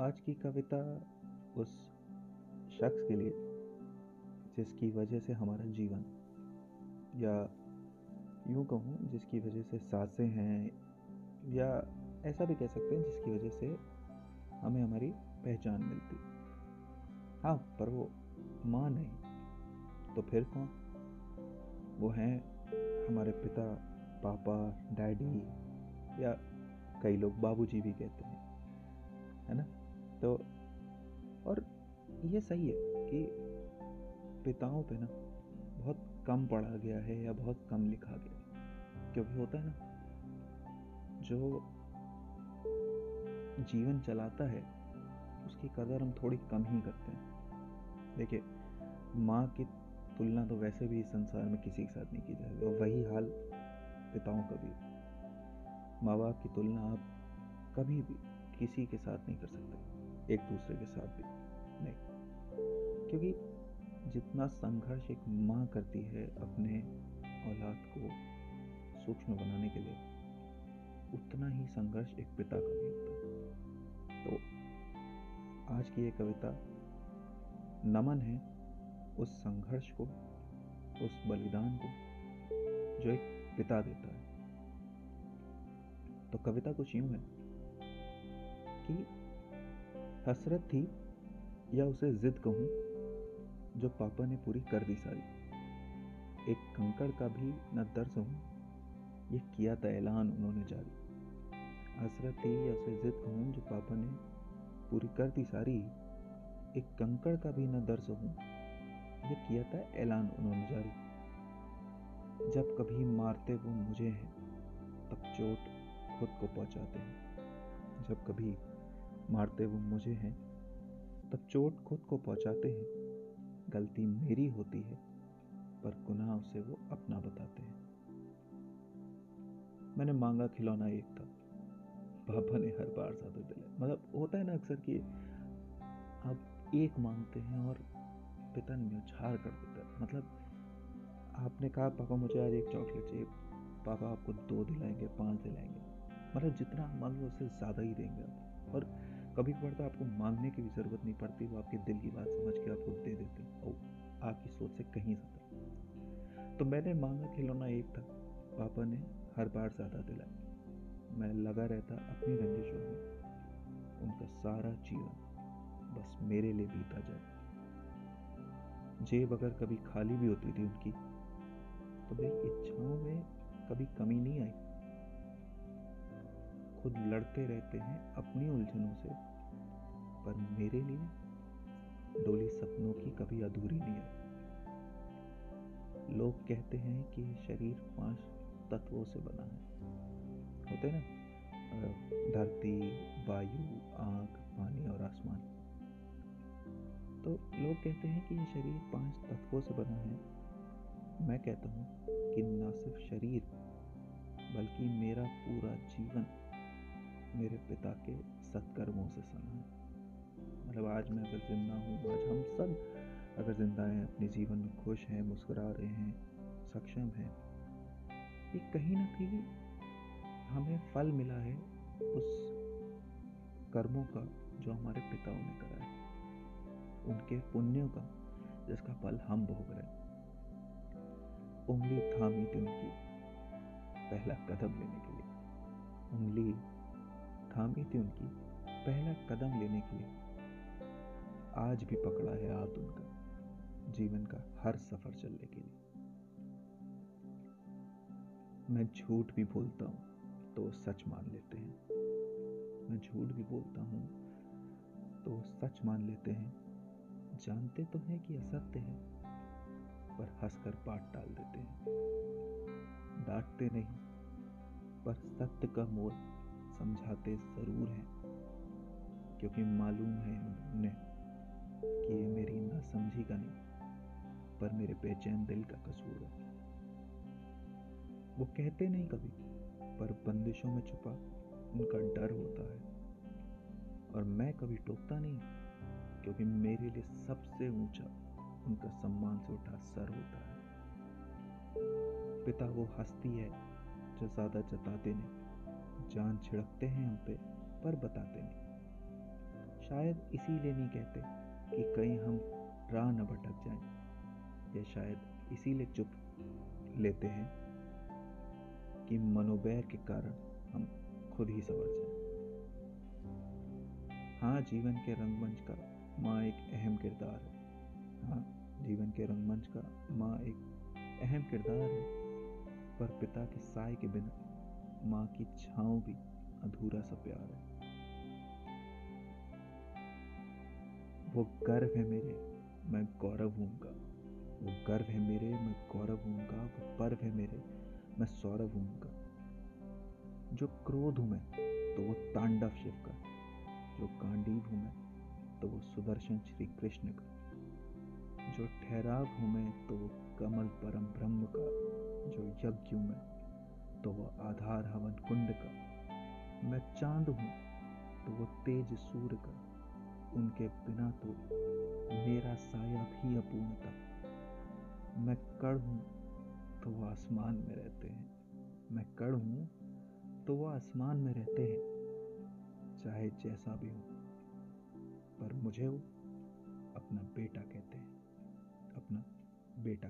आज की कविता उस शख्स के लिए जिसकी वजह से हमारा जीवन, या यूँ कहूँ, जिसकी वजह से साँसें हैं, या ऐसा भी कह सकते हैं जिसकी वजह से हमें हमारी पहचान मिलती। हाँ पर वो माँ नहीं तो फिर कौन? वो हैं हमारे पिता, पापा, डैडी, या कई लोग बाबूजी भी कहते हैं, है ना? तो और ये सही है कि पिताओं पे ना बहुत कम पढ़ा गया है या बहुत कम लिखा गया है। क्योंकि होता है ना, जो जीवन चलाता है, उसकी कदर हम थोड़ी कम ही करते हैं। देखिए, माँ की तुलना तो वैसे भी संसार में किसी के साथ नहीं की जाएगी, और वही हाल पिताओं का भी माँ बाप की तुलना आप कभी भी किसी के साथ नहीं कर सकते। एक दूसरे के साथ भी। नहीं। क्योंकि जितना संघर्ष एक माँ करती है अपने औलाद को सूक्ष्म बनाने के लिए, उतना ही संघर्ष एक पिता का भी होता है। तो आज की ये कविता नमन है उस संघर्ष को, उस बलिदान को, जो एक पिता देता है। तो कविता कुछ यूँ है कि हसरत थी या उसे जिद कहूँ, जो पापा ने पूरी कर दी सारी। एक कंकड़ का भी न दर्ज हूँ, ये किया था ऐलान उन्होंने जारी। हसरत थी या उसे जिद कहूँ, जो पापा ने पूरी कर दी सारी, एक कंकड़ का भी न दर्ज हूँ, ये किया था ऐलान उन्होंने जारी। जब कभी मारते वो मुझे हैं, तब चोट खुद को पहुंचाते हैं। जब कभी मारते वो मुझे हैं। तब चोट खुद को पहुंचाते हैं। गलती मेरी होती है, पर गुनाह उसे वो अपना बताते हैं। मैंने मांगा खिलौना एक था। पापा ने हर बार ज़्यादा दिलाया मतलब होता है ना अक्सर कि आप एक मांगते हैं और पिता न्यौछार कर देता है। मतलब आपने कहा, पापा, मुझे आज एक चॉकलेट चाहिए। पापा, आपको दो दिलाएँगे, पाँच दिलाएँगे। मतलब जितना मांगो उससे ज़्यादा ही देंगे आप। और कभी कभार तो आपको मांगने की भी ज़रूरत नहीं पड़ती, वो आपके दिल की बात समझ के आपको दे देते हैं। और आपकी सोच से कहीं ज़्यादा तो मैंने मांगा खिलौना एक था। पापा ने हर बार ज़्यादा दिलाया मैं लगा रहता अपनी रंजिशों में। उनका सारा जीवन बस मेरे लिए बीता जाए। जेब अगर कभी खाली भी होती थी उनकी तो मेरी इच्छाओं में कभी कमी नहीं आई। खुद लड़ते रहते हैं अपनी उलझनों से। पर मेरे लिए डोली सपनों की कभी अधूरी नहीं है। लोग कहते हैं कि शरीर पाँच तत्वों से बना है। होते ना? धरती, वायु, आग, पानी और आसमान। तो लोग कहते हैं कि ये शरीर पाँच तत्वों से बना है। मैं कहता हूँ कि न सिर्फ़ शरीर, बल्कि मेरा पूरा जीवन मेरे पिता के सत्कर्मों से सना है। मतलब आज मैं अगर ज़िंदा हूँ, आज हम सब अगर ज़िंदा हैं, अपने जीवन में खुश हैं, मुस्कुरा रहे हैं, सक्षम हैं, ये कहीं ना कहीं हमें फल मिला है उस कर्मों का जो हमारे पिताओं ने करा है। उनके पुण्यों का, जिसका फल हम भोग रहे उंगली थामी थी उनकी, पहला कदम लेने के लिए। उंगली थामी थी उनकी, पहला कदम लेने के लिए। आज भी पकड़ा है हाथ उनका जीवन का हर सफ़र चलने के लिए। मैं झूठ भी बोलता हूँ तो सच मान लेते हैं। मैं झूठ भी बोलता हूँ तो सच मान लेते हैं। जानते तो हैं कि असत्य है, पर हंसकर पाठ डाल देते हैं। डांटते नहीं, पर सत्य का मोल समझाते ज़रूर हैं, क्योंकि मालूम है उन्हें कि ये मेरी ना समझी का नहीं, पर मेरे बेचैन दिल का कसूर है। वो कहते नहीं कभी, पर बंदिशों में छुपा उनका डर होता है। और मैं कभी टोकता नहीं, क्योंकि मेरे लिए सबसे ऊँचा उनका सम्मान से उठा सर होता है। पिता वो हस्ती है, जो ज़्यादा जताते नहीं। जान छिड़कते हैं हम पे, पर बताते नहीं। शायद इसीलिए नहीं कहते कि कहीं हम राह न भटक जाएँ। या शायद इसीलिए चुप लेते हैं कि मनोबैर के कारण हम खुद ही संवर जाएँ। हाँ जीवन के रंगमंच का माँ एक अहम किरदार है। हाँ जीवन के रंगमंच का माँ एक अहम किरदार है। पर पिता के साय के बिना माँ की छाँव भी अधूरा सा प्यार है। वो गर्व है मेरे, मैं गौरव हूँ वो गर्व है मेरे, मैं गौरव हूँ वो पर्व है मेरे, मैं सौरभ हूँ जो क्रोध हूँ मैं तो वो तांडव शिव का। जो कांडीव हूँ मैं तो वो सुदर्शन श्री कृष्ण का। जो ठहराव हूँ मैं तो वो कमल परम ब्रह्म का। जो यज्ञ हूँ मैं तो वो आधार हवन कुंड का। मैं चाँद हूँ तो वो तेज सूर्य का। उनके बिना तो मेरा साया भी अपूर्ण था। मैं कड़ हूँ तो वह आसमान में रहते हैं। मैं कड़ हूँ तो वो आसमान में रहते हैं। चाहे जैसा भी हो, पर मुझे वो अपना बेटा कहते हैं, अपना बेटा